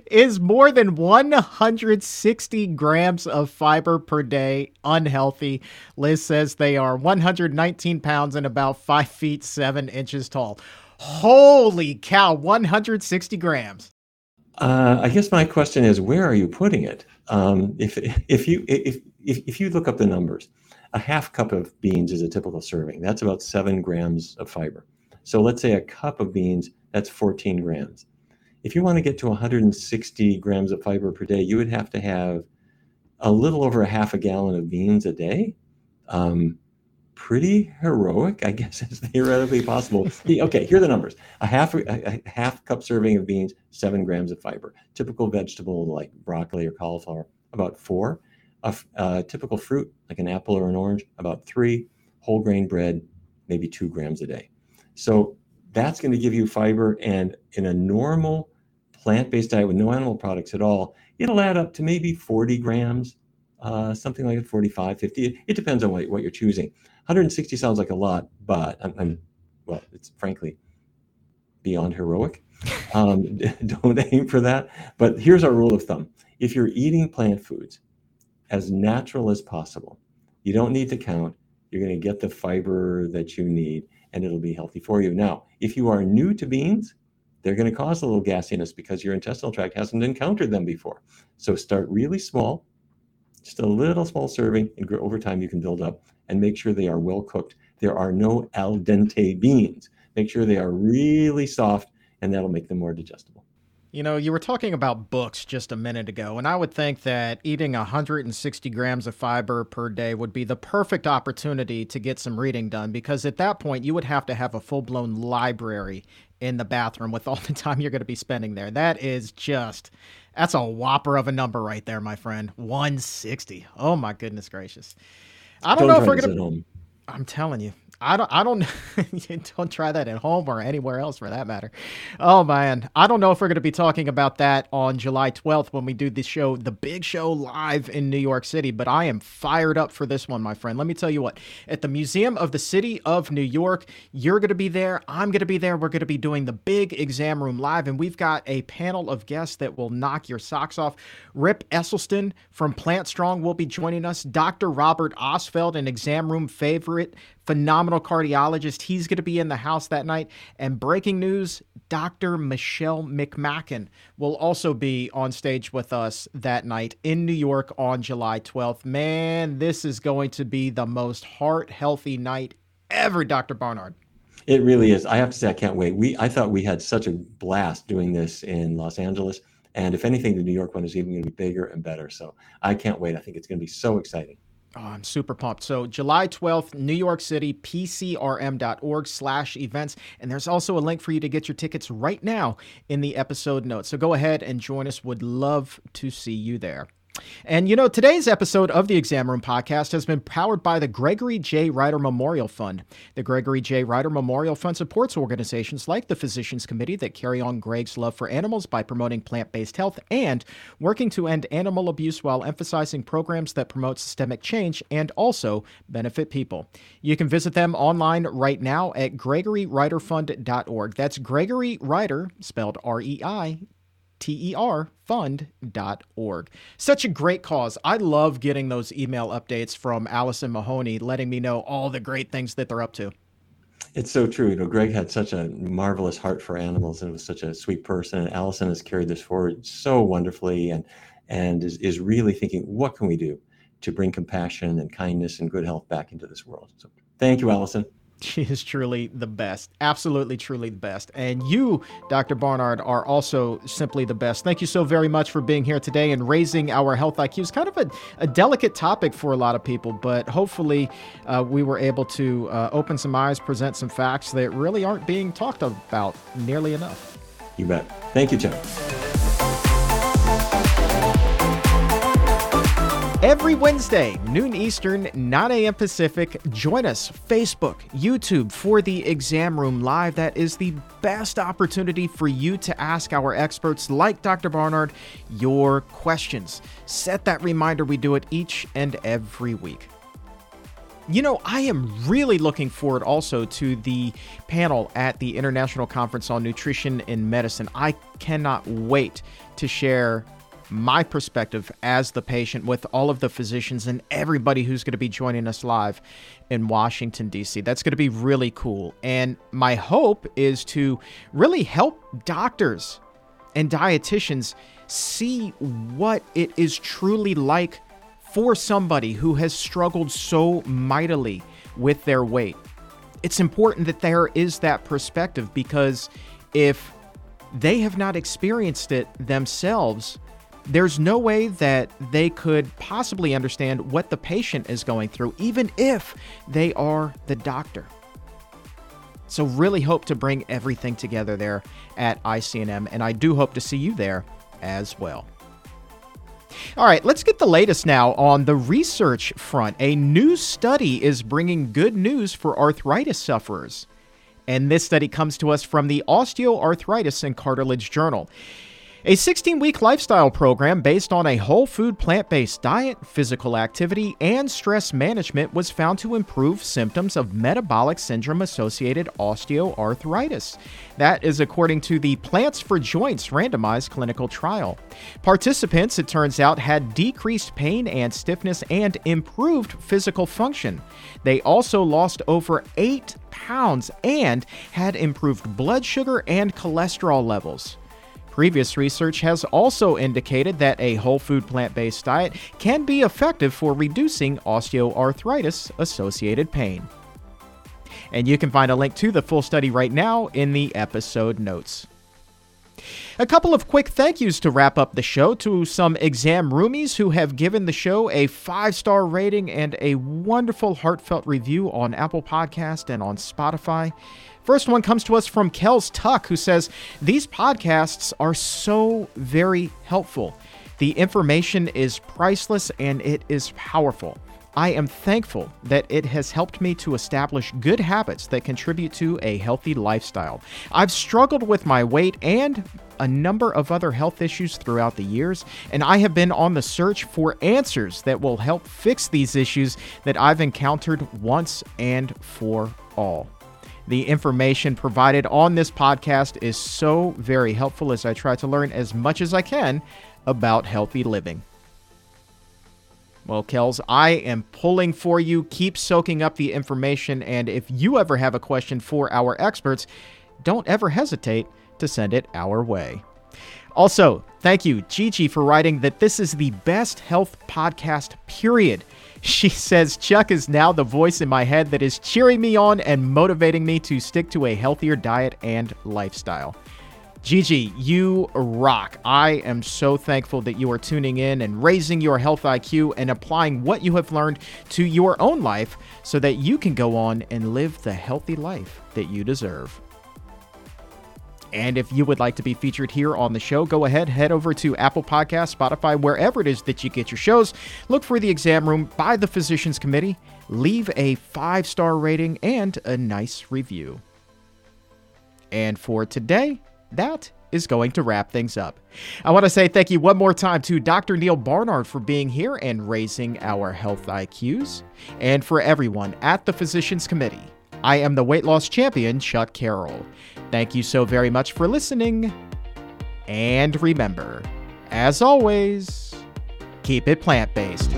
is more than 160 grams of fiber per day unhealthy? Liz says they are 119 pounds and about 5 feet 7 inches tall. Holy cow, 160 grams. Uh, I guess my question is, where are you putting it? Um, if if you if, if if you look up the numbers, a half cup of beans is a typical serving. That's about seven grams of fiber. So let's say a cup of beans, that's 14 grams. If you want to get to 160 grams of fiber per day, you would have to have a little over a half a gallon of beans a day. Um, pretty heroic, I (laughs) guess is theoretically possible. okay, here are the numbers: a half a, half cup serving of beans, seven grams of fiber. Typical vegetable like broccoli or cauliflower, about four. A, a typical fruit like an apple or an orange, about three. Whole grain bread, maybe two grams a day. So that's going to give you fiber, and in a normal plant-based diet with no animal products at all, it'll add up to maybe 40 grams, uh, something like 45, 50. It depends on what, what you're choosing. 160 sounds like a lot, but I'm, I'm well, it's frankly beyond heroic. (laughs) Um, (laughs) don't aim for that. But here's our rule of thumb if you're eating plant foods as natural as possible, you don't need to count. You're going to get the fiber that you need, and it'll be healthy for you. Now, if you are new to beans, they're going to cause a little gassiness because your intestinal tract hasn't encountered them before. So start really small, just a little small serving, and over time you can build up and make sure they are well cooked. There are no al dente beans. Make sure they are really soft, and that'll make them more digestible. You know, you were talking about books just a minute ago, and I would think that eating 160 grams of fiber per day would be the perfect opportunity to get some reading done because at that point you would have to have a full blown library in the bathroom with all the time you're going to be spending there. That is just, that's a whopper of a number right there, my friend. 160. Oh, my goodness gracious. I don't, don't know if we're going to. I'm telling you, I don't. I don't. (laughs) don't try that at home or anywhere else for that matter. Oh man, I don't know if we're going to be talking about that on July 12th when we do the show, the big show live in New York City. But I am fired up for this one, my friend. Let me tell you what. At the Museum of the City of New York, you're going to be there. I'm going to be there. We're going to be doing the big exam room live, and we've got a panel of guests that will knock your socks off. Rip Esselstyn from Plant Strong will be joining us. Dr. Robert Ostfeld, an exam room favorite phenomenal cardiologist. He's going to be in the house that night. And breaking news Dr. Michelle McMacken will also be on stage with us that night in New York on July 12th. Man, this is going to be the most heart healthy night ever, Dr. Barnard. It really is. I have to say, I can't wait. We I thought we had such a blast doing this in Los Angeles. And if anything, the New York one is even going to be bigger and better. So I can't wait. I think it's going to be so exciting. Oh, I'm super pumped. So July 12th, New York City, pcrm.org slash events. And there's also a link for you to get your tickets right now in the episode notes. So go ahead and join us. Would love to see you there. And you know, today's episode of the Exam Room podcast has been powered by the Gregory J. Reiter Memorial Fund. The Gregory J. Reiter Memorial Fund supports organizations like the Physicians Committee that carry on Greg's love for animals by promoting plant based health and working to end animal abuse while emphasizing programs that promote systemic change and also benefit people. You can visit them online right now at gregoryreiterfund.org. That's Gregory Reiter, spelled R E I T-E-R fund.org. Such a great cause. I love getting those email updates from Allison Mahoney, letting me know all the great things that they're up to. It's so true. You know, Greg had such a marvelous heart for animals and was such a sweet person. And Allison has carried this forward so wonderfully and and is, is really thinking, what can we do to bring compassion and kindness and good health back into this world? So thank you, Allison. (laughs) She is truly the best. Absolutely, truly the best. And you, Dr. Barnard, are also simply the best. Thank you so very much for being here today and raising our health IQ. It's kind of a, a delicate topic for a lot of people, but hopefully uh, we were able to uh, open some eyes, present some facts that really aren't being talked about nearly enough. You bet. Thank you, Tim. Every Wednesday, noon Eastern, 9 a.m. Pacific, join us, Facebook, YouTube, for the Exam Room Live. That is the best opportunity for you to ask our experts, like Dr. Barnard, your questions. Set that reminder. We do it each and every week. You know, I am really looking forward also to the panel at the International Conference on Nutrition and Medicine. I cannot wait to share my perspective as the patient with all of the physicians and everybody who's going to be joining us live in Washington, D.C. That's going to be really cool. And my hope is to really help doctors and dietitians see what it is truly like for somebody who has struggled so mightily with their weight. It's important that there is that perspective because if they have not experienced it themselves, there's no way that they could possibly understand what the patient is going through, even if they are the doctor. So, really hope to bring everything together there at ICNM, and I do hope to see you there as well. All right, let's get the latest now on the research front. A new study is bringing good news for arthritis sufferers. And this study comes to us from the Osteoarthritis and Cartilage Journal. A 16 week lifestyle program based on a whole food plant based diet, physical activity, and stress management was found to improve symptoms of metabolic syndrome associated osteoarthritis. That is according to the Plants for Joints randomized clinical trial. Participants, it turns out, had decreased pain and stiffness and improved physical function. They also lost over 8 pounds and had improved blood sugar and cholesterol levels. Previous research has also indicated that a whole food plant based diet can be effective for reducing osteoarthritis associated pain. And you can find a link to the full study right now in the episode notes. A couple of quick thank yous to wrap up the show to some exam roomies who have given the show a five star rating and a wonderful heartfelt review on Apple Podcast and on Spotify. First one comes to us from Kels Tuck, who says, These podcasts are so very helpful. The information is priceless and it is powerful. I am thankful that it has helped me to establish good habits that contribute to a healthy lifestyle. I've struggled with my weight and a number of other health issues throughout the years, and I have been on the search for answers that will help fix these issues that I've encountered once and for all. The information provided on this podcast is so very helpful as I try to learn as much as I can about healthy living. Well, Kels, I am pulling for you. Keep soaking up the information. And if you ever have a question for our experts, don't ever hesitate to send it our way. Also, thank you, Gigi, for writing that this is the best health podcast, period. (laughs) She says Chuck is now the voice in my head that is cheering me on and motivating me to stick to a healthier diet and lifestyle. Gigi, you rock. I am so thankful that you are tuning in and raising your health IQ and applying what you have learned to your own life so that you can go on and live the healthy life that you deserve. And if you would like to be featured here on the show, go ahead, head over to Apple Podcast, Spotify, wherever it is that you get your shows. Look for the exam room by the Physicians Committee. Leave a five star rating and a nice review. And for today, that is going to wrap things up. I want to say thank you one more time to Dr. Neal Barnard for being here and raising our health IQs, and for everyone at the Physicians Committee. I am the weight loss champion, Chuck Carroll. Thank you so very much for listening. And remember, as always, keep it plant based.